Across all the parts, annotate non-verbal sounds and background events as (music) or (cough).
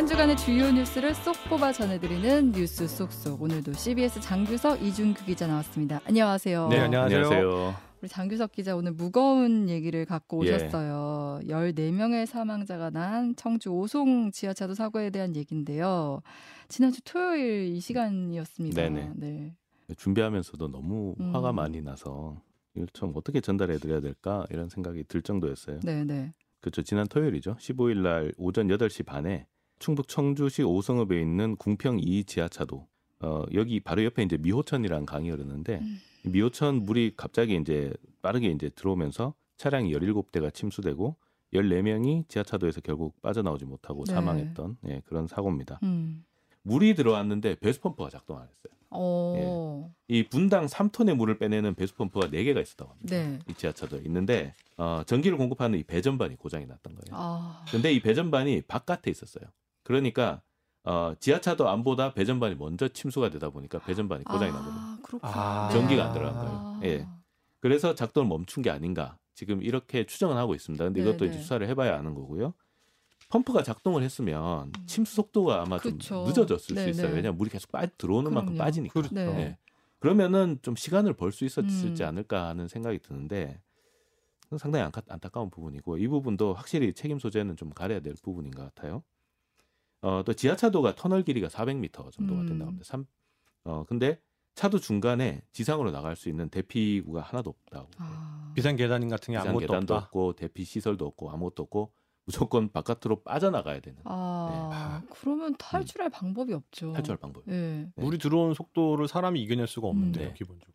한 주간의 주요 뉴스를 쏙 뽑아 전해드리는 뉴스 쏙쏙. 오늘도 CBS 장규석 이준규 기자 나왔습니다. 안녕하세요. 네, 안녕하세요. 안녕하세요. 우리 장규석 기자 오늘 무거운 얘기를 갖고 예. 오셨어요. 14명의 사망자가 난 청주 오송 지하차도 사고에 대한 얘기인데요. 지난주 토요일 이 시간이었습니다. 네네. 네. 준비하면서도 너무 음. 화가 많이 나서 이걸 좀 어떻게 전달해 드려야 될까 이런 생각이 들 정도였어요. 네, 네. 그렇죠. 지난 토요일이죠. 15일 날 오전 8시 반에 충북 청주시 오성읍에 있는 궁평 2 지하차도 어 여기 바로 옆에 이제 미호천이라는 강이 흐르는데 음. 이 미호천 물이 갑자기 이제 빠르게 이제 들어오면서 차량이 17대가 침수되고 14명이 지하차도에서 결국 빠져나오지 못하고 네. 사망했던 예, 그런 사고입니다. 음. 물이 들어왔는데 배수 펌프가 작동 안 했어요. 어. 이 분당 3톤의 물을 빼내는 배수 펌프가 4개가 있었다고 합니다. 네. 이 지하차도에 있는데 어, 전기를 공급하는 이 배전반이 고장이 났던 거예요. 아. 근데 이 배전반이 바깥에 있었어요. 그러니까 어, 지하차도 안보다 배전반이 먼저 침수가 되다 보니까 배전반이 고장이 나거든요. 아. 아. 전기가 안 들어간 거예요. 아. 예. 그래서 작동을 멈춘 게 아닌가 지금 이렇게 추정을 하고 있습니다. 근데 이것도 네네. 이제 수사를 해봐야 아는 거고요. 펌프가 작동을 했으면 음. 침수 속도가 아마 그쵸. 좀 늦어졌을 네네. 수 있어요. 왜냐하면 물이 계속 빠 들어오는 만큼 그럼요. 빠지니까. 그렇죠. 네. 예. 그러면은 좀 시간을 벌 수 있었지 음. 않을까 하는 생각이 드는데 상당히 안타, 안타까운 부분이고 이 부분도 확실히 책임 소재는 좀 가려야 될 부분인 것 같아요. 어, 또 지하차도가 터널 길이가 400m 정도가 음. 된다고 합니다. 삼, 어, 근데 차도 중간에 지상으로 나갈 수 있는 대피구가 하나도 없다고. 아. 비상 계단 같은 게 비상 아무것도 계단도 없다. 없고 대피 시설도 없고 아무것도 없고 무조건 바깥으로 빠져나가야 되는 아, 그러면 탈출할 방법이 없죠. 네. 음. 탈출할 방법. 예. 네. 물이 들어오는 속도를 사람이 이겨낼 수가 없는데요, 음. 네. 기본적으로.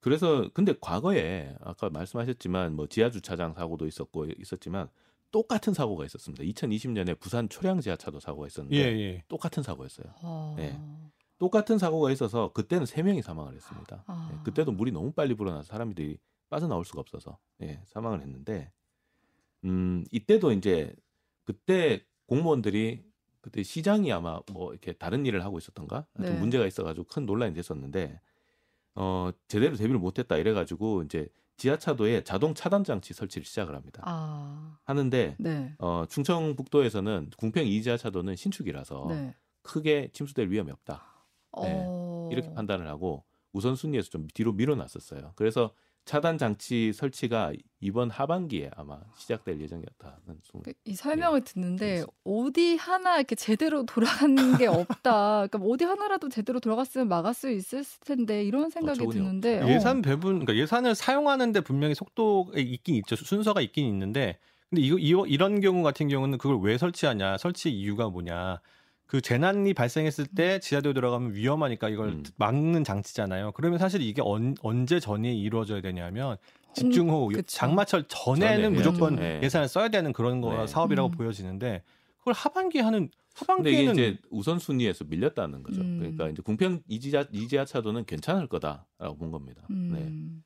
그래서 근데 과거에 아까 말씀하셨지만 뭐 지하 주차장 사고도 있었고 있었지만 똑같은 사고가 있었습니다. 2020년에 부산 초량 지하차도 사고가 있었는데 예, 예. 똑같은 사고였어요. 아. 네. 똑같은 사고가 있어서 그때는 세 명이 사망을 했습니다. 아. 예, 그때도 물이 너무 빨리 불어나서 사람들이 빠져나올 수가 없어서 예, 사망을 했는데 음 이때도 이제 그때 공무원들이 그때 시장이 아마 뭐 이렇게 다른 일을 하고 있었던가 네. 문제가 있어가지고 큰 논란이 됐었는데 어 제대로 대비를 못했다 이래가지고 이제 지하차도에 자동 차단 장치 설치를 시작을 합니다. 아. 하는데 네. 어 충청북도에서는 궁평 이 지하차도는 신축이라서 네. 크게 침수될 위험이 없다. 네. 어. 이렇게 판단을 하고 우선순위에서 좀 뒤로 밀어놨었어요. 그래서 차단 장치 설치가 이번 하반기에 아마 시작될 예정이었다는 소- 그이 설명을 듣는데 그래서. 어디 하나 이렇게 제대로 돌아가는 게 (laughs) 없다. 그러니까 어디 하나라도 제대로 돌아갔으면 막을 수 있을 텐데 이런 생각이 어처구니 드는데 어. 예산 배분, 그러니까 예산을 사용하는데 분명히 속도가 있긴 있죠. 순서가 있긴 있는데, 근데 이거 이런 경우 같은 경우는 그걸 왜 설치하냐, 설치 이유가 뭐냐. 그 재난이 발생했을 때 지하도에 들어가면 위험하니까 이걸 음. 막는 장치잖아요. 그러면 사실 이게 언, 언제 전에 이루어져야 되냐면 집중호우, 그쵸. 장마철 전에는 전에 무조건. 네. 예산을 써야 되는 그런 거 네. 사업이라고 음. 보여지는데 그걸 하반기에 하는 근데 이게 하반기에는 이제 우선순위에서 밀렸다는 거죠. 음. 그러니까 이제 궁평 이지하 이지하 차도는 괜찮을 거다라고 본 겁니다. 네. 음.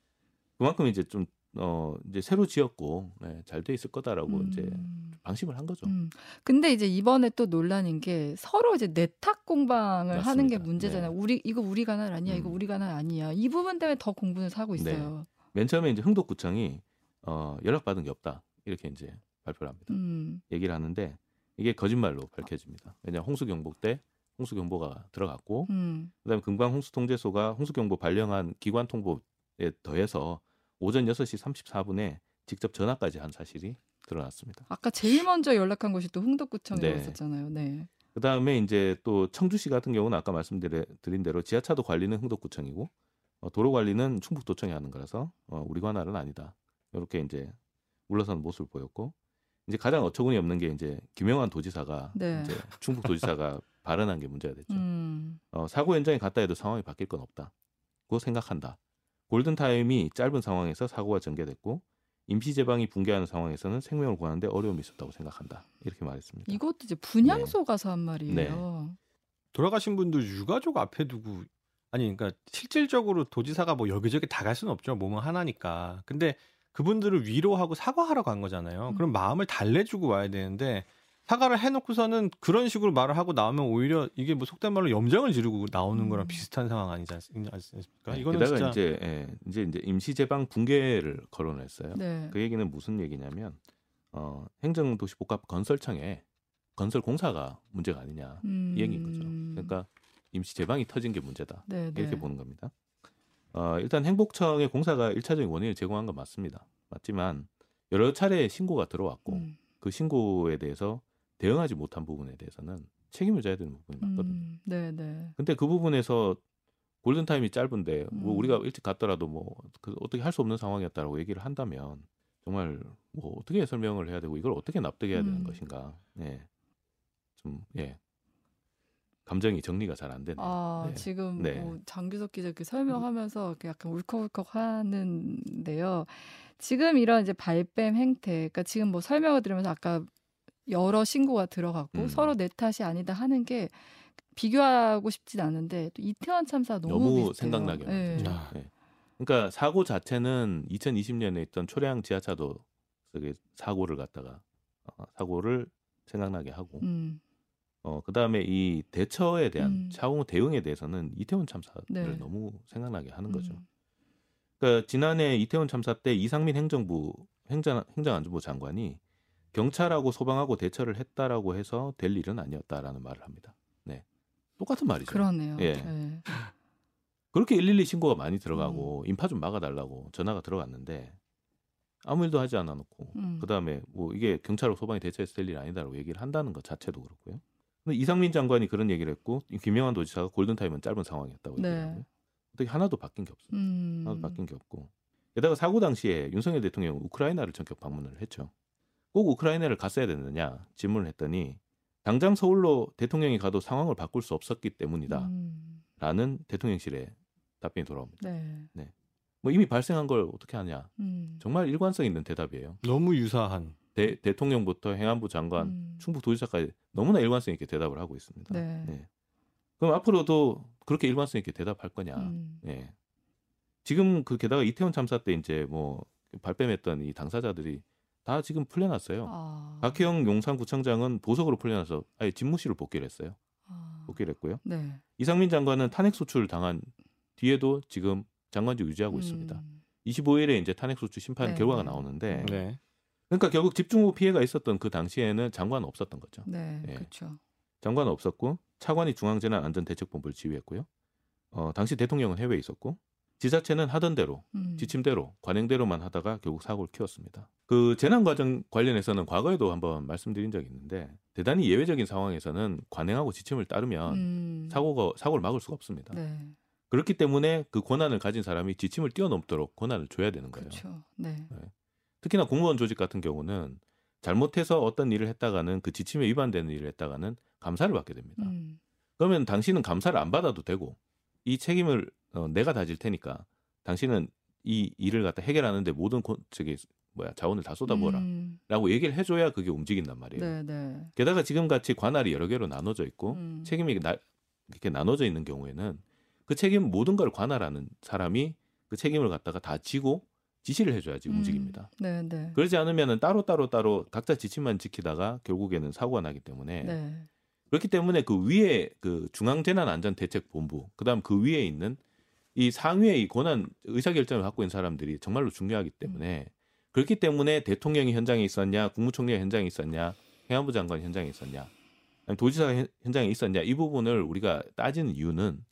그만큼 이제 좀 어 이제 새로 지었고 네, 잘돼 있을 거다라고 음. 이제 방심을 한 거죠. 음. 근데 이제 이번에 또 논란인 게 서로 이제 내탁 공방을 하는 게 맞습니다. 문제잖아요. 네. 우리 이거 우리 관할 아니야. 이거 음. 우리 관할 아니야. 이 부분 때문에 더 공분을 사고 네. 있어요. 맨 처음에 이제 흥덕구청이 어 연락받은 게 없다 이렇게 이제 발표를 합니다. 음. 얘기를 하는데 이게 거짓말로 밝혀집니다. 왜냐 면 홍수 경보 때 홍수 경보가 들어갔고 음. 그다음에 금방 홍수 통제소가 홍수 경보 발령한 기관 통보에 더해서 오전 6시 34분에 직접 전화까지 한 사실이 드러났습니다. 아까 제일 먼저 연락한 곳이 또 흥덕구청이었었잖아요. 네. 그다음에 이제 또 청주시 같은 경우는 아까 말씀드린 대로 지하차도 관리는 흥덕구청이고 어, 도로 관리는 충북도청이 하는 거라서 어, 우리 관할은 아니다. 이렇게 이제 물러서는 모습을 보였고 이제 가장 어처구니 없는 게 이제 김영환 도지사가 네. 이제 충북 도지사가 (laughs) 발언한 게 문제가 됐죠. 음. 어, 사고 현장에 갔다 해도 상황이 바뀔 건 없다. 고 생각한다. 골든 타임이 짧은 상황에서 사고가 전개됐고 임시 제방이 붕괴하는 상황에서는 생명을 구하는데 어려움이 있었다고 생각한다. 이렇게 말했습니다. 이것도 이제 분향소 가서 한 말이에요. 네. 돌아가신 분들 유가족 앞에 두고 아니 그러니까 실질적으로 도지사가 뭐 여기저기 다 갈 수는 없죠. 몸은 하나니까. 근데 그분들을 위로하고 사과하러 간 거잖아요. 음. 그럼 마음을 달래주고 와야 되는데 사과를 해놓고서는 그런 식으로 말을 하고 나오면 오히려 이게 뭐 속된 말로 염장을 지르고 나오는 음. 거랑 비슷한 상황 아니지 않- 않습니까? 네, 이거는 게다가 진짜 이제 예, 이제 이제 임시 제방 붕괴를 거론했어요. 네. 그 얘기는 무슨 얘기냐면 어, 행정도시복합 건설청에 건설 공사가 문제가 아니냐 음. 이 얘기인 거죠. 그러니까 임시 제방이 터진 게 문제다 네, 네. 이렇게 보는 겁니다. 어, 일단 행복청의 공사가 1차적인 원인을 제공한 건 맞습니다. 맞지만 여러 차례 신고가 들어왔고 음. 그 신고에 대해서 대응하지 못한 부분에 대해서는 책임을 져야 되는 부분이 맞거든요. 음. 네, 네. 근데 그 부분에서 골든 타임이 짧은데 뭐 음. 우리가 일찍 갔더라도 뭐 그 어떻게 할 수 없는 상황이었다라고 얘기를 한다면 정말 뭐 어떻게 설명을 해야 되고 이걸 어떻게 납득해야 되는 음. 것인가? 예. 좀 예. 감정이 정리가 잘 안 되네요. 아, 네. 지금 네. 뭐 장규석 기자 이렇게 설명하면서 이렇게 약간 울컥울컥 하는데요. 지금 이런 이제 발뺌 행태, 그러니까 지금 뭐 설명을 들으면서 아까 여러 신고가 들어갔고 음. 서로 내 탓이 아니다 하는 게 비교하고 싶진 않은데 또 이태원 참사 너무, 너무. 생각나게 예. 만들죠. 아. 예. 그러니까 사고 자체는 2020년에 있던 초량 지하차도 사고를 갖다가 어, 사고를 생각나게 하고 음, 어 그다음에 이 대처에 대한 음. 차후 대응에 대해서는 이태원 참사를 네. 너무 생각나게 하는 거죠. 음, 그러니까 지난해 이태원 참사 때 이상민 행정부 행정 행정안전부 장관이 경찰하고 소방하고 대처를 했다라고 해서 될 일은 아니었다라는 말을 합니다. 네, 똑같은 말이죠. 그러네요. 예. 네. 그렇게 112 신고가 많이 들어가고 음. 인파 좀 막아달라고 전화가 들어갔는데 아무 일도 하지 않아 놓고 음. 그다음에 뭐 이게 경찰하고 소방이 대처해서 될일 아니다라고 얘기를 한다는 것 자체도 그렇고요. 근데 이상민 장관이 그런 얘기를 했고 이 김영환 도지사가 골든타임은 짧은 상황이었다고 네. 얘기를 하고 어떻게 하나도 바뀐 게 없습니다. 음, 하나도 바뀐 게 없고 게다가 사고 당시에 윤석열 대통령은 우크라이나를 전격 방문을 했죠. 꼭 우크라이나를 갔어야 됐느냐 질문을 했더니 당장 서울로 대통령이 가도 상황을 바꿀 수 없었기 때문이다라는 음, 대통령실의 답변이 돌아옵니다. 네. 뭐 이미 발생한 걸 어떻게 하냐 음, 정말 일관성 있는 대답이에요. 너무 유사한. 대, 대통령부터 행안부 장관, 음, 충북도지사까지 너무나 일관성 있게 대답을 하고 있습니다. 네. 예. 그럼 앞으로도 그렇게 일관성 있게 대답할 거냐? 음, 예. 지금 그 게다가 이태원 참사 때 이제 뭐 발뺌했던 이 당사자들이 다 지금 풀려났어요. 아, 박희영 용산구청장은 보석으로 풀려나서 아예 집무실을 복귀를 했어요. 아, 복귀를 했고요. 네. 이상민 장관은 탄핵 소추를 당한 뒤에도 지금 장관직 유지하고 있습니다. 음, 25일에 이제 탄핵 소추 심판 네, 결과가 네. 나오는데 네. 그러니까 결국 집중호우 피해가 있었던 그 당시에는 장관 없었던 거죠. 네, 예. 그렇죠. 장관 없었고 차관이 중앙재난안전대책본부를 지휘했고요. 어, 당시 대통령은 해외에 있었고 지자체는 하던 대로 음, 지침대로 관행대로만 하다가 결국 사고를 키웠습니다. 그 재난 과정 관련해서는 과거에도 한번 말씀드린 적이 있는데 대단히 예외적인 상황에서는 관행하고 지침을 따르면 음, 사고가 사고를 막을 수가 없습니다. 네, 그렇기 때문에 그 권한을 가진 사람이 지침을 뛰어넘도록 권한을 줘야 되는 거예요. 그렇죠. 네. 특히나 공무원 조직 같은 경우는 잘못해서 어떤 일을 했다가는 그 지침에 위반되는 일을 했다가는 감사를 받게 됩니다. 음, 그러면 당신은 감사를 안 받아도 되고 이 책임을 어, 내가 다질 테니까 당신은 이 일을 갖다 해결하는데 모든 고, 저기 뭐야 자원을 다 쏟아부어라라고 음, 얘기를 해줘야 그게 움직인단 말이에요. 네, 네. 게다가 지금 같이 관할이 여러 개로 나눠져 있고 음, 책임이 나, 이렇게 나눠져 있는 경우에는 그 책임 모든 걸 관할하는 사람이 그 책임을 갖다가 다 지고 지시를 해줘야지 음, 움직입니다. 네, 네. 그러지 않으면은 따로 따로 따로 각자 지침만 지키다가 결국에는 사고가 나기 때문에 네. 그렇기 때문에 그 위에 그 중앙재난안전대책본부 그다음 그 위에 있는 이 상위의 이 권한 의사결정을 갖고 있는 사람들이 정말로 중요하기 때문에 그렇기 때문에 대통령이 현장에 있었냐 국무총리가 현장에 있었냐 행안부 장관이 현장에 있었냐 도지사가 현- 현장에 있었냐 이 부분을 우리가 따지는 이유는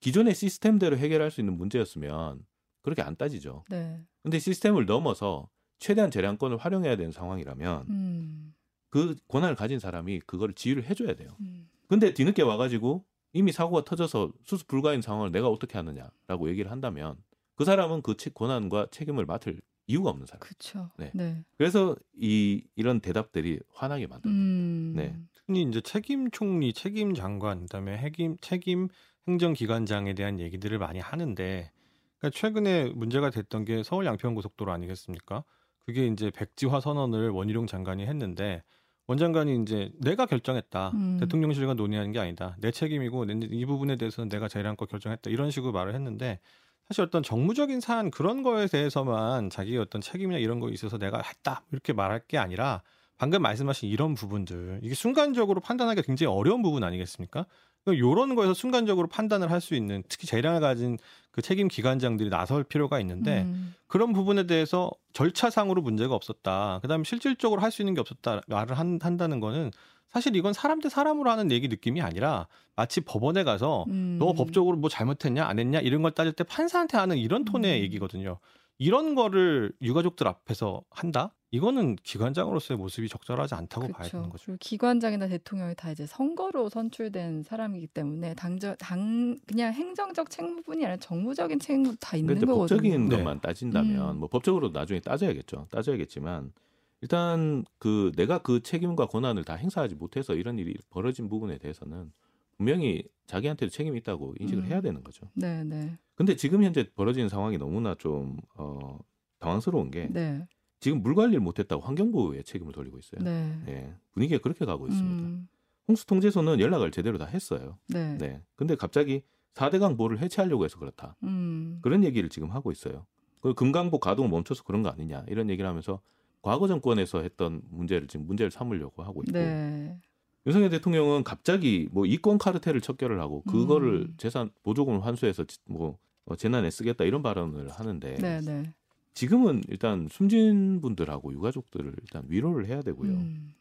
기존의 시스템대로 해결할 수 있는 문제였으면 그렇게 안 따지죠. 네. 근데 시스템을 넘어서 최대한 재량권을 활용해야 되는 상황이라면 음, 그 권한을 가진 사람이 그거를 지휘를 해줘야 돼요. 음, 근데 뒤늦게 와가지고 이미 사고가 터져서 수습 불가인 상황을 내가 어떻게 하느냐라고 얘기를 한다면 그 사람은 그 책- 권한과 책임을 맡을 이유가 없는 사람. 그렇죠. 네. 네. 그래서 이 이런 대답들이 화나게 만듭니다. 음, 네. 흔히 이제 책임 총리, 책임 장관, 그다음에 핵임, 책임 행정기관장에 대한 얘기들을 많이 하는데, 그러니까 최근에 문제가 됐던 게 서울 양평고속도로 아니겠습니까? 그게 이제 백지화 선언을 원희룡 장관이 했는데 원 장관이 이제 내가 결정했다. 음. 대통령실과 논의하는 게 아니다. 내 책임이고 내- 이 부분에 대해서는 내가 재량껏 결정했다. 이런 식으로 말을 했는데 사실 어떤 정무적인 사안 그런 거에 대해서만 자기의 어떤 책임이나 이런 거 있어서 내가 했다 이렇게 말할 게 아니라 방금 말씀하신 이런 부분들 이게 순간적으로 판단하기가 굉장히 어려운 부분 아니겠습니까? 이런 거에서 순간적으로 판단을 할 수 있는 특히 재량을 가진 그 책임 기관장들이 나설 필요가 있는데 음, 그런 부분에 대해서 절차상으로 문제가 없었다. 그다음에 실질적으로 할 수 있는 게 없었다 말을 한, 한다는 거는 사실 이건 사람 대 사람으로 하는 얘기 느낌이 아니라 마치 법원에 가서 음. 너 법적으로 뭐 잘못했냐 안 했냐 이런 걸 따질 때 판사한테 하는 이런 톤의 음. 얘기거든요. 이런 거를 유가족들 앞에서 한다? 이거는 기관장으로서의 모습이 적절하지 않다고 봐야 되는 그렇죠. 거죠. 그리고 기관장이나 대통령이 다 이제 선거로 선출된 사람이기 때문에 당저 당 그냥 행정적 책무뿐이 아니라 정무적인 책무도 다 있는 이제 거거든요. 법적인 네. 것만 따진다면 음. 뭐 법적으로 나중에 따져야겠죠. 따져야겠지만 일단 그 내가 그 책임과 권한을 다 행사하지 못해서 이런 일이 벌어진 부분에 대해서는 분명히 자기한테도 책임이 있다고 인식을 음. 해야 되는 거죠. 네, 네, 근데 지금 현재 벌어지는 상황이 너무나 좀 어, 당황스러운 게 네, 지금 물 관리를 못했다고 환경보호에 책임을 돌리고 있어요. 네. 예, 분위기가 그렇게 가고 있습니다. 음, 홍수통제소는 연락을 제대로 다 했어요. 네. 네. 근데 갑자기 4대강 보를 해체하려고 해서 그렇다. 음, 그런 얘기를 지금 하고 있어요. 그 금강보 가동을 멈춰서 그런 거 아니냐 이런 얘기를 하면서 과거 정권에서 했던 문제를 지금 문제를 삼으려고 하고 있고 네. 윤석열 대통령은 갑자기 뭐 이권 카르텔을 척결을 하고 그거를 음. 재산 보조금을 환수해서 지- 뭐 어, 재난에 쓰겠다 이런 발언을 하는데 네, 네. 지금은 일단 숨진 분들하고 유가족들을 일단 위로를 해야 되고요. 음,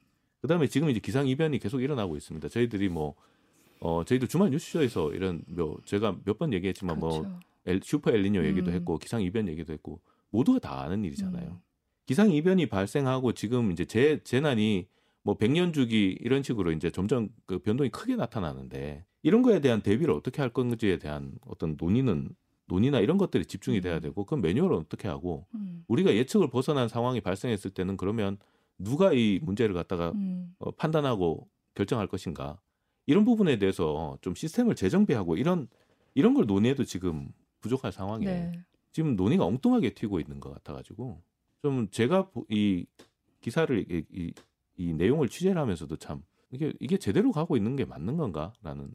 그다음에 지금 이제 기상 이변이 계속 일어나고 있습니다. 저희들이 뭐 어, 저희도 주말 뉴스쇼에서 이런 뭐 제가 몇 번 얘기했지만 뭐 그렇죠. 엘- 슈퍼 엘니뇨 얘기도 음. 했고 기상 이변 얘기도 했고 모두가 다 아는 일이잖아요. 음. 기상 이변이 발생하고 지금 이제 재 재난이 뭐 100년 주기 이런 식으로 이제 점점 그 변동이 크게 나타나는데 이런 거에 대한 대비를 어떻게 할 건지에 대한 어떤 논의는 논의나 이런 것들이 집중이 돼야 음. 되고 그럼 매뉴얼은 어떻게 하고 음, 우리가 예측을 벗어난 상황이 발생했을 때는 그러면 누가 이 문제를 갖다가 음, 어, 판단하고 결정할 것인가 이런 부분에 대해서 좀 시스템을 재정비하고 이런 이런 걸 논의해도 지금 부족할 상황이에요. 네. 지금 논의가 엉뚱하게 튀고 있는 것 같아가지고 좀 제가 보- 이 기사를 이, 이, 이 내용을 취재를 하면서도 참 이게 이게 제대로 가고 있는 게 맞는 건가라는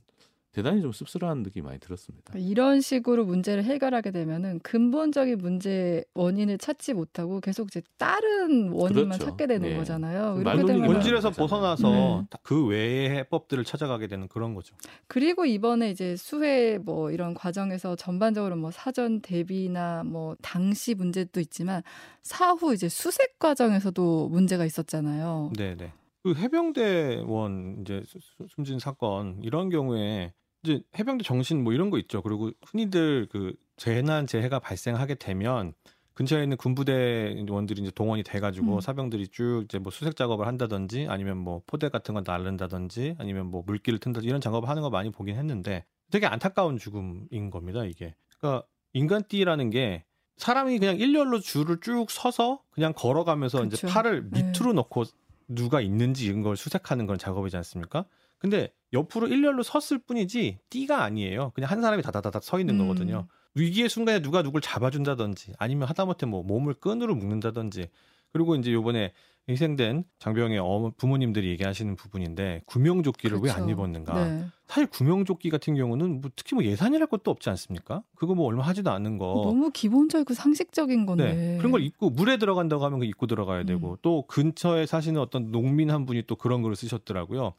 대단히 좀 씁쓸한 느낌이 많이 들었습니다. 이런 식으로 문제를 해결하게 되면은 근본적인 문제 원인을 찾지 못하고 계속 이제 다른 원인만 그렇죠. 찾게 되는 네. 거잖아요. 말 이렇게 되면 본질에서 그렇잖아요. 벗어나서 네. 다- 그 외의 해법들을 찾아가게 되는 그런 거죠. 그리고 이번에 이제 수해 뭐 이런 과정에서 전반적으로 뭐 사전 대비나 뭐 당시 문제도 있지만 사후 이제 수색 과정에서도 문제가 있었잖아요. 네, 네. 그 해병대원 이제 숨진 사건 이런 경우에 이제 해병대 정신 뭐 이런 거 있죠. 그리고 흔히들 그 재난 재해가 발생하게 되면 근처에 있는 군부대원들이 이제 동원이 돼가지고 음. 사병들이 쭉 이제 뭐 수색 작업을 한다든지 아니면 뭐 포대 같은 거 나른다든지 아니면 뭐 물기를 튼다든지 이런 작업을 하는 거 많이 보긴 했는데 되게 안타까운 죽음인 겁니다. 이게 그러니까 인간띠라는 게 사람이 그냥 일렬로 줄을 쭉 서서 그냥 걸어가면서 이제 그쵸. 팔을 네. 밑으로 넣고 누가 있는지 이런 걸 수색하는 그런 작업이지 않습니까? 근데 옆으로 일렬로 섰을 뿐이지 띠가 아니에요. 그냥 한 사람이 다다다닥 서 있는 음. 거거든요. 위기의 순간에 누가 누굴 잡아준다든지 아니면 하다못해 뭐 몸을 끈으로 묶는다든지 그리고 이제 요번에 희생된 장병의 어머 부모님들이 얘기하시는 부분인데 구명조끼를 왜안 그렇죠. 입었는가? 네. 사실 구명조끼 같은 경우는 뭐 특히 뭐 예산이랄 것도 없지 않습니까? 그거 뭐 얼마 하지도 않는 거. 너무 기본적이고 상식적인 건데. 어. 네. 그런 걸 입고 물에 들어간다고 하면 그 입고 들어가야 되고 음. 또 근처에 사시는 어떤 농민 한 분이 또 그런 글을 쓰셨더라고요.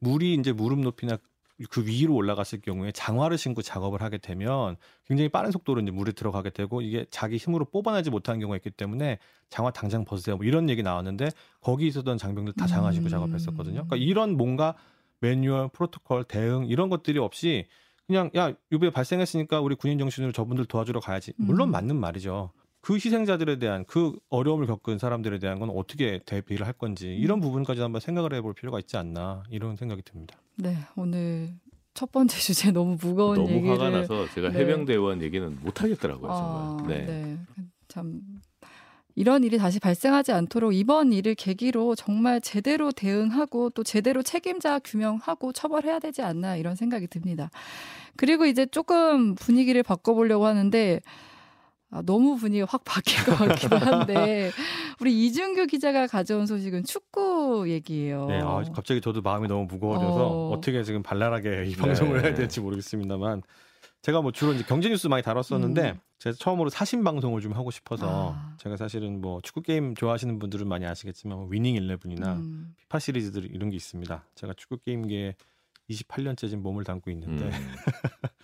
물이 이제 무릎 높이나 그 위로 올라갔을 경우에 장화를 신고 작업을 하게 되면 굉장히 빠른 속도로 이제 물에 들어가게 되고 이게 자기 힘으로 뽑아내지 못하는 경우가 있기 때문에 장화 당장 벗으세요. 뭐 이런 얘기 나왔는데 거기 있었던 장병들 다 장화 신고 음. 작업했었거든요. 그러니까 이런 뭔가 매뉴얼, 프로토콜, 대응 이런 것들이 없이 그냥 야 이번에 발생했으니까 우리 군인 정신으로 저분들 도와주러 가야지. 물론 음. 맞는 말이죠. 그 희생자들에 대한 그 어려움을 겪은 사람들에 대한 건 어떻게 대비를 할 건지 이런 부분까지 한번 생각을 해볼 필요가 있지 않나 이런 생각이 듭니다. 네, 오늘 첫 번째 (laughs) 주제 너무 무거운 너무 얘기를 화가 나서 제가 네. 해병대원 얘기는 못 하겠더라고요 아, 정말. 네. 네. 참 이런 일이 다시 발생하지 않도록 이번 일을 계기로 정말 제대로 대응하고 또 제대로 책임자 규명하고 처벌해야 되지 않나 이런 생각이 듭니다. 그리고 이제 조금 분위기를 바꿔보려고 하는데 아, 너무 분위기가 확 바뀔 것 같기도 한데 (laughs) 우리 이준규 기자가 가져온 소식은 축구 얘기예요. 네, 아, 갑자기 저도 마음이 너무 무거워져서 어. 어. 떻게 지금 발랄하게 이 방송을 네. 해야 될지 모르겠습니다만 제가 뭐 주로 이제 경제 뉴스 많이 다뤘었는데 음. 제가 처음으로 사신 방송을 좀 하고 싶어서 아. 제가 사실은 뭐 축구 게임 좋아하시는 분들은 많이 아시겠지만 뭐 위닝 일레븐이나 음. 피파 시리즈들 이런 게 있습니다. 제가 축구 게임계에 28년째 지금 몸을 담고 있는데 음. (laughs)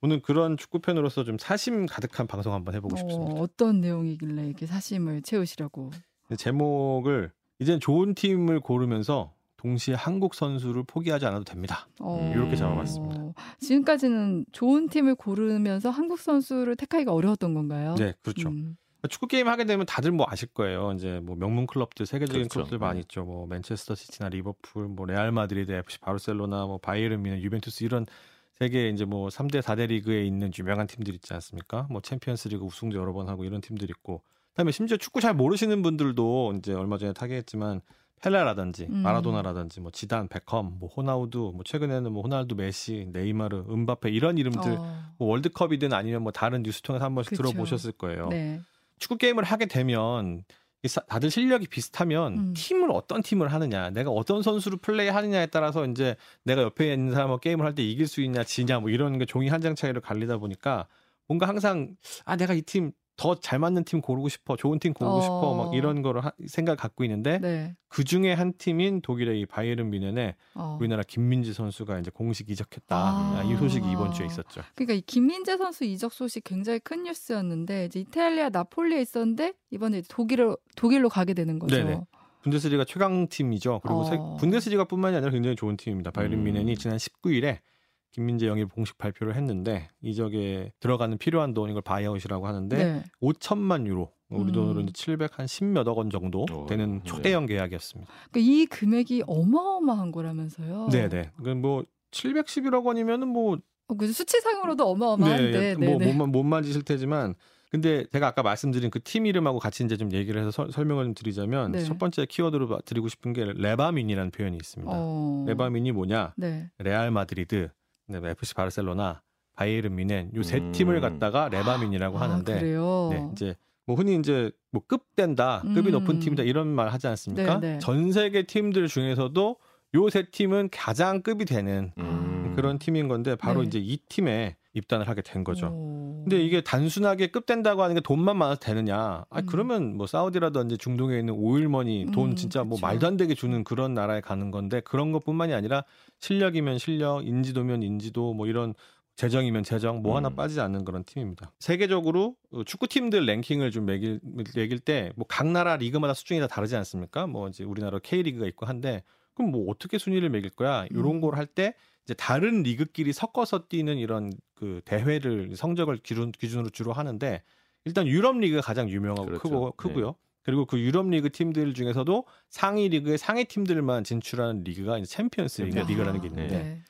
오늘 그런 축구 팬으로서 좀 사심 가득한 방송 한번 해보고 싶습니다. 어, 어떤 내용이길래 이렇게 사심을 채우시려고. 제목을 이제 좋은 팀을 고르면서 동시에 한국 선수를 포기하지 않아도 됩니다. 어, 이렇게 잡아봤습니다. 지금까지는 좋은 팀을 고르면서 한국 선수를 택하기가 어려웠던 건가요? 네, 그렇죠. 음. 축구 게임 하게 되면 다들 뭐 아실 거예요. 이제 뭐 명문 클럽들 세계적인 그렇죠. 클럽들 많이 네. 있죠. 뭐 맨체스터 시티나 리버풀, 뭐 레알 마드리드, FC 바르셀로나, 뭐 바이에른 뮌헨, 유벤투스 이런 세계 이제 뭐 3대 4대 리그에 있는 유명한 팀들 있지 않습니까? 뭐 챔피언스리그 우승도 여러 번 하고 이런 팀들 있고. 그다음에 심지어 축구 잘 모르시는 분들도 이제 얼마 전에 타계했지만 펠레라든지 음. 마라도나라든지 뭐 지단, 베컴, 뭐 호나우두, 뭐 최근에는 뭐 호날두, 메시, 네이마르, 음바페 이런 이름들 어, 뭐 월드컵이든 아니면 뭐 다른 뉴스 통해서 한 번씩 그쵸. 들어보셨을 거예요. 네. 축구 게임을 하게 되면 다들 실력이 비슷하면 음. 팀을 어떤 팀을 하느냐, 내가 어떤 선수를 플레이하느냐에 따라서 이제 내가 옆에 있는 사람하고 게임을 할 때 이길 수 있냐, 지냐, 뭐 이런 게 종이 한 장 차이로 갈리다 보니까 뭔가 항상 아 내가 이 팀 더 잘 맞는 팀 고르고 싶어, 좋은 팀 고르고 어. 싶어, 막 이런 거를 하- 생각 갖고 있는데 네. 그 중에 한 팀인 독일의 이 바이에른 뮌헨에 어. 우리나라 김민지 선수가 이제 공식 이적했다. 아. 아, 이 소식이 이번 주에 있었죠. 그러니까 이 김민재 선수 이적 소식 굉장히 큰 뉴스였는데 이제 이탈리아 나폴리에 있었는데 이번에 독일로 독일로 가게 되는 거죠. 네네. 분데스리가 최강 팀이죠. 그리고 어. 세- 분데스리가뿐만이 아니라 굉장히 좋은 팀입니다. 바이른 음. 뮌헨이 지난 19일에 김민재 영입 공식 발표를 했는데 이적에 들어가는 필요한 돈 이걸 buyout이라고 하는데 네. 5천만 유로 우리 음. 돈으로 이제 700한 10몇억 원 정도 어, 되는 네. 초대형 계약이었습니다. 그러니까 이 금액이 어마어마한 거라면서요. 네네. 그뭐 711억 원이면은 뭐 어, 그 수치상으로도 어마어마한데. 네, 뭐 네네. 못, 못 만지실 테지만 근데 제가 아까 말씀드린 그 팀 이름하고 같이 이제 좀 얘기를 해서 설- 설명을 좀 드리자면 네. 첫 번째 키워드로 바- 드리고 싶은 게 레바민이라는 표현이 있습니다. 어. 레바민이 뭐냐? 네. 레알 마드리드, 그다음에 FC 바르셀로나, 바이에른 뮌헨 요 세 음. 팀을 갖다가 레바민이라고 아, 하는데 그래요. 네, 이제 뭐 흔히 이제 뭐 급된다, 급이 음. 높은 팀이다 이런 말 하지 않습니까? 네, 네. 전 세계 팀들 중에서도 요 세 팀은 가장 급이 되는 음. 그런 팀인 건데 바로 네. 이제 이 팀에 입단을 하게 된 거죠. 오. 근데 이게 단순하게 급된다고 하는 게 돈만 많아서 되느냐? 아 음. 그러면 뭐 사우디라든지 중동에 있는 오일머니 돈 음, 진짜 뭐 그쵸. 말도 안 되게 주는 그런 나라에 가는 건데 그런 것뿐만이 아니라 실력이면 실력, 인지도면 인지도 뭐 이런 재정이면 재정 뭐 하나 음. 빠지지 않는 그런 팀입니다. 세계적으로 어, 축구 팀들 랭킹을 좀 매길 매길 때 뭐 각 나라 리그마다 수준이 다 다르지 않습니까? 뭐 이제 우리나라 K 리그가 있고 한데 그럼 뭐 어떻게 순위를 매길 거야? 이런 음. 걸할 때 이제 다른 리그끼리 섞어서 뛰는 이런 그 대회를 성적을 기준, 기준으로 주로 하는데 일단 유럽 리그가 가장 유명하고 그렇죠. 크고 네. 크고요. 그리고 그 유럽 리그 팀들 중에서도 상위 리그의 상위 팀들만 진출하는 리그가 이제 챔피언스 리그, 아, 리그라는 게 있는데 네.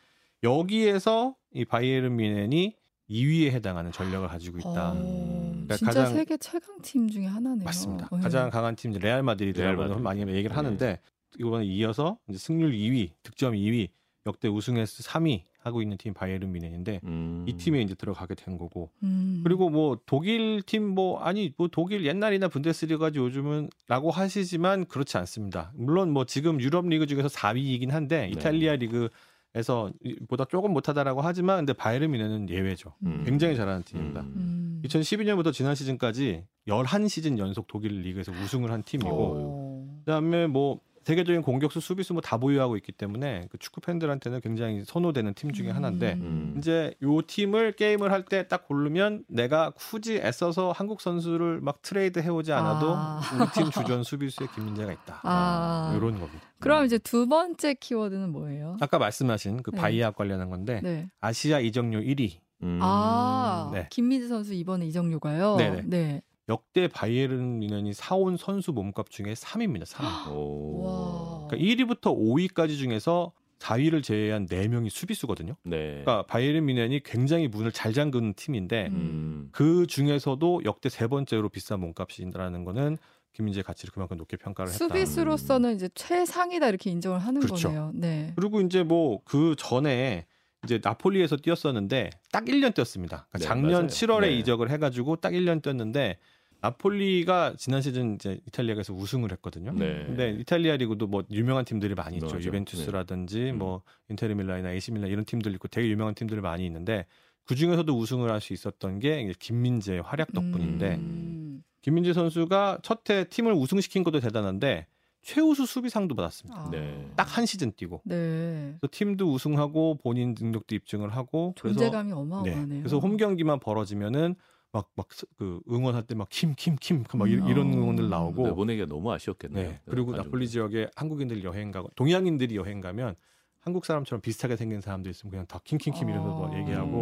여기에서 이 바이에른 뮌헨이 2위에 해당하는 전력을 가지고 있다. 어, 그러니까 진짜 가장- 세계 최강 팀 중에 하나네요. 맞습니다. 네. 가장 강한 팀 레알 마드리드라고 레알 마드리드. 많이 얘기를 네. 하는데 이번에 이어서 이제 승률 2위, 득점 2위, 역대 우승 횟수 3위 하고 있는 팀 바이에른 뮌헨인데 음. 이 팀에 이제 들어가게 된 거고 음. 그리고 뭐 독일 팀 뭐 아니 뭐 독일 옛날이나 분데스리가지 요즘은라고 하시지만 그렇지 않습니다. 물론 뭐 지금 유럽 리그 중에서 4위이긴 한데 네. 이탈리아 리그에서 이- 보다 조금 못하다라고 하지만 근데 바이에른 뮌헨은 예외죠. 음. 굉장히 잘하는 팀입니다. 음. 음. 2012년부터 지난 시즌까지 11시즌 연속 독일 리그에서 우승을 한 팀이고 어. 그다음에 뭐 세계적인 공격수 수비수 뭐 다 보유하고 있기 때문에 그 축구 팬들한테는 굉장히 선호되는 팀 중에 하나인데 음. 이제 요 팀을 게임을 할 때 딱 고르면 내가 굳이 애써서 한국 선수를 막 트레이드 해오지 않아도 아. 우리 팀 주전 수비수에 김민재가 있다. 아. 이런 겁니다. 그럼 이제 두 번째 키워드는 뭐예요? 아까 말씀하신 그 네. buyout 관련한 건데 네. 아시아 이적료 1위 음. 아, 네. 김민재 선수 이번에 이적료가요. 네네. 네. 역대 바이에른 뮌헨이 사온 선수 몸값 중에 3위입니다. 3위. 오. 와. 그러니까 1위부터 5위까지 중에서 4위를 제외한 4명이 수비수거든요. 네. 그러니까 바이에른 뮌헨이 굉장히 문을 잘 잠그는 팀인데 음. 음. 그 중에서도 역대 세 번째로 비싼 몸값이라는 거는 김민재 가치를 그만큼 높게 평가를 했다. 수비수로서는 이제 최상이다 이렇게 인정을 하는 그렇죠. 거네요. 네. 그리고 이제 뭐 그 전에 이제 나폴리에서 뛰었었는데 딱 1년 뛰었습니다. 그러니까 네, 작년 맞아요. 7월에 네. 이적을 해가지고 딱 1년 뛰었는데 나폴리가 지난 시즌 이제 이탈리아에서 우승을 했거든요. 네. 근데 이탈리아 리그도 뭐 유명한 팀들이 많이 있죠. 맞아요. 유벤투스라든지 음. 뭐 인테르 밀란이나 에이시 밀란 이런 팀들 있고 되게 유명한 팀들이 많이 있는데 그 중에서도 우승을 할 수 있었던 게 이제 김민재의 활약 덕분인데 음. 김민재 선수가 첫 해 팀을 우승시킨 것도 대단한데 최우수 수비상도 받았습니다. 아. 네. 딱 한 시즌 뛰고 네. 그래서 팀도 우승하고 본인 능력도 입증을 하고 그래서 존재감이 네. 어마어마하네요. 그래서 홈 경기만 벌어지면은 막 막 그 응원할 때 막 킴 킴킴 막 음. 이런 응원들 어. 나오고 내보내기가 너무 아쉬웠겠네요. 네. 그리고 관중들. 나폴리 지역에 한국인들 여행 가고 동양인들이 여행 가면 한국 사람처럼 비슷하게 생긴 사람도 있으면 그냥 다 킹킹킹 이러면서 막 어. 얘기하고 음,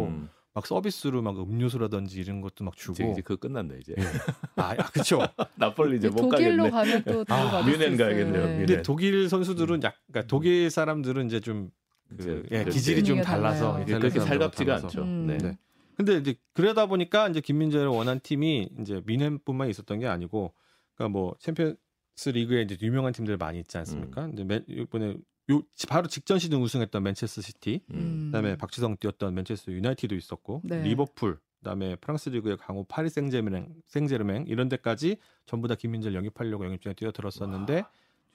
막 서비스로 막 음료수라든지 이런 것도 막 주고 이제, 이제 그거 끝난다 이제. 예. 아, 아 그렇죠. (laughs) 나폴리 이제 못 독일로 가겠네. 가면 또더 (laughs) 아, 뮌헨. 가야겠네요, 네. 뮌헨. 근데 독일 선수들은 약 그러니까 독일 사람들은 이제 좀 그, 이제 예. 기질이 좀 달라서 달라요. 이게 그렇게 살갑지가 달라서. 않죠. 음. 네. 네. 근데 이제 그러다 보니까 이제 김민재를 원한 팀이 이제 뮌헨뿐만 있었던 게 아니고 그러니까 뭐 챔피언스 리그에 이제 유명한 팀들 많이 있지 않습니까? 음. 맨, 이번에 요 바로 직전 시즌 우승했던 맨체스터 시티, 음. 그다음에 박지성 뛰었던 맨체스터 유나이티드도 있었고 네. 리버풀, 그다음에 프랑스 리그의 강호 파리 생제르맹, 생제르맹 이런 데까지 전부 다 김민재를 영입하려고 영입전에 뛰어들었었는데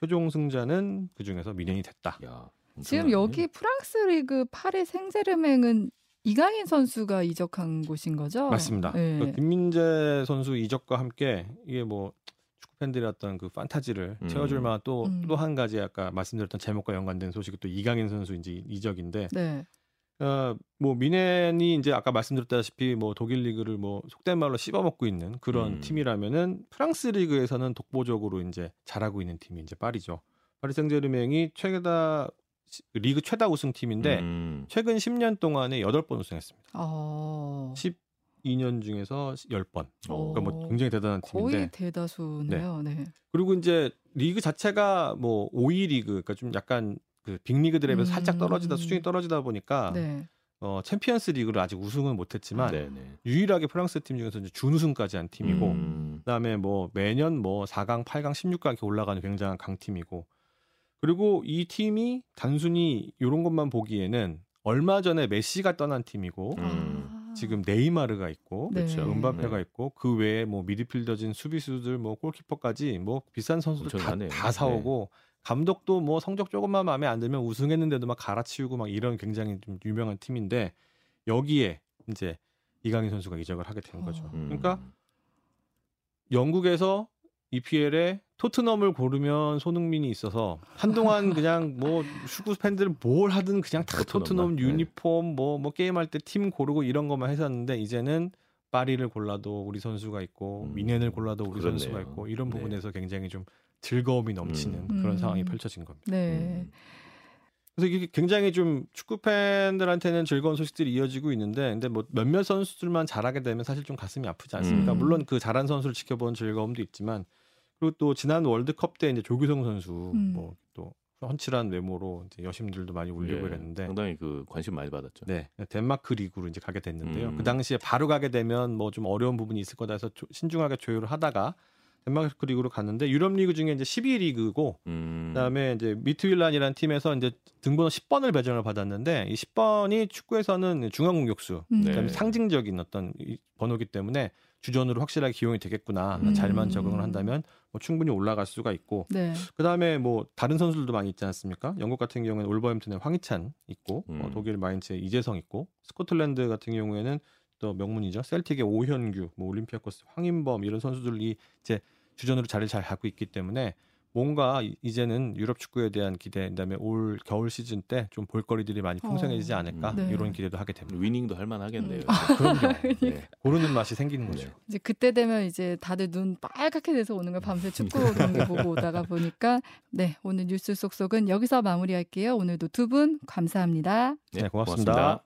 최종 승자는 그 중에서 미넨이 됐다. 야, 지금. 여기 프랑스 리그 파리 생제르맹은 이강인 선수가 이적한 곳인 거죠? 맞습니다. 네. 그 김민재 선수 이적과 함께 이게 뭐 팬들의 어떤 그 판타지를 음. 채워줄 만한 또또 음. 한 가지 아까 말씀드렸던 제목과 연관된 소식이 또 이강인 선수 이제 이적인데 네. 어뭐 미넨이 이제 아까 말씀드렸다시피 뭐 독일 리그를 뭐 속된 말로 씹어먹고 있는 그런 음. 팀이라면은 프랑스 리그에서는 독보적으로 이제 잘하고 있는 팀이 이제 파리죠. 파리 생제르맹이 최다 리그 최다 우승 팀인데 음. 최근 10년 동안에 8번 우승했습니다. 어. 12년 중에서 10번. 어. 그러니까 뭐 굉장히 대단한 거의 팀인데 대다수네요. 네. 그리고 이제 리그 자체가 뭐 5위 리그 그러니까 좀 약간 그 빅리그들에 비해서 살짝 떨어지다 음. 수준이 떨어지다 보니까 네. 어 챔피언스 리그를 아직 우승은 못했지만 네네. 유일하게 프랑스 팀 중에서 이제 준우승까지 한 팀이고 음. 그다음에 뭐 매년 뭐 4강, 8강, 16강 이렇게 올라가는 굉장한 강팀이고 그리고 이 팀이 단순히 이런 것만 보기에는 얼마 전에 메시가 떠난 팀이고 음. 아. 지금 네이마르가 있고 네. 그렇죠. 은바페가 네. 있고 그 외에 뭐 미드필더진 수비수들 뭐 골키퍼까지 뭐 비싼 선수들 다. 다 사오고 감독도 뭐 성적 조금만 마음에 안 들면 우승했는데도 막 갈아치우고 막 이런 굉장히 좀 유명한 팀인데 여기에 이제 이강인 선수가 이적을 하게 된 거죠. 어. 음. 그러니까 영국에서 EPL에 토트넘을 고르면 손흥민이 있어서 한동안 그냥 뭐 축구 팬들 뭘 하든 그냥 다 토트넘 네. 유니폼 뭐뭐 게임할 때 팀 고르고 이런 것만 했었는데 이제는 파리를 골라도 우리 선수가 있고 음, 미넨을 골라도 우리 그렇네요. 선수가 있고 이런 네. 부분에서 굉장히 좀 즐거움이 넘치는 음. 그런 음. 상황이 펼쳐진 겁니다. 네. 음. 그래서 이게 굉장히 좀 축구 팬들한테는 즐거운 소식들이 이어지고 있는데, 근데 뭐 몇몇 선수들만 잘하게 되면 사실 좀 가슴이 아프지 않습니까? 음. 물론 그 잘한 선수를 지켜본 즐거움도 있지만, 그리고 또 지난 월드컵 때 이제 조규성 선수 음. 뭐 또 훤칠한 외모로 이제 여심들도 많이 울리고 예, 그랬는데, 상당히 그 관심 많이 받았죠. 네 덴마크 리그로 이제 가게 됐는데요. 음. 그 당시에 바로 가게 되면 뭐 좀 어려운 부분이 있을 거다 해서 조- 신중하게 조율을 하다가 덴마크 리그로 갔는데 유럽 리그 중에 이제 12 리그고 음. 그다음에 이제 미트윌란이라는 팀에서 이제 등번호 10번을 배정을 받았는데 이 10번이 축구에서는 중앙 공격수 음. 네. 그다음에 상징적인 어떤 이 번호기 때문에 주전으로 확실하게 기용이 되겠구나 음. 잘만 적응을 한다면 뭐 충분히 올라갈 수가 있고 네. 그다음에 뭐 다른 선수들도 많이 있지 않습니까? 영국 같은 경우에는 올버햄튼의 황희찬 있고 음. 어, 독일 마인츠의 이재성 있고 스코틀랜드 같은 경우에는 또 명문이죠 셀틱의 오현규, 뭐 올림피아코스 황인범 이런 선수들이 이제 주전으로 자리를 잘 잡고 있기 때문에 뭔가 이- 이제는 유럽 축구에 대한 기대, 그다음에 올 겨울 시즌 때 좀 볼거리들이 많이 풍성해지지 어. 않을까 네. 이런 기대도 하게 됩니다. 위닝도 할 만하겠네요. 음. 그럼요. (laughs) 네. 고르는 맛이 생기는 거죠. 네. 이제 그때 되면 이제 다들 눈 빨갛게 돼서 오는 걸 밤새 축구 (laughs) 경기 보고 오다가 보니까 네 오늘 뉴스 속속은 여기서 마무리할게요. 오늘도 두 분 감사합니다. 네, 고맙습니다.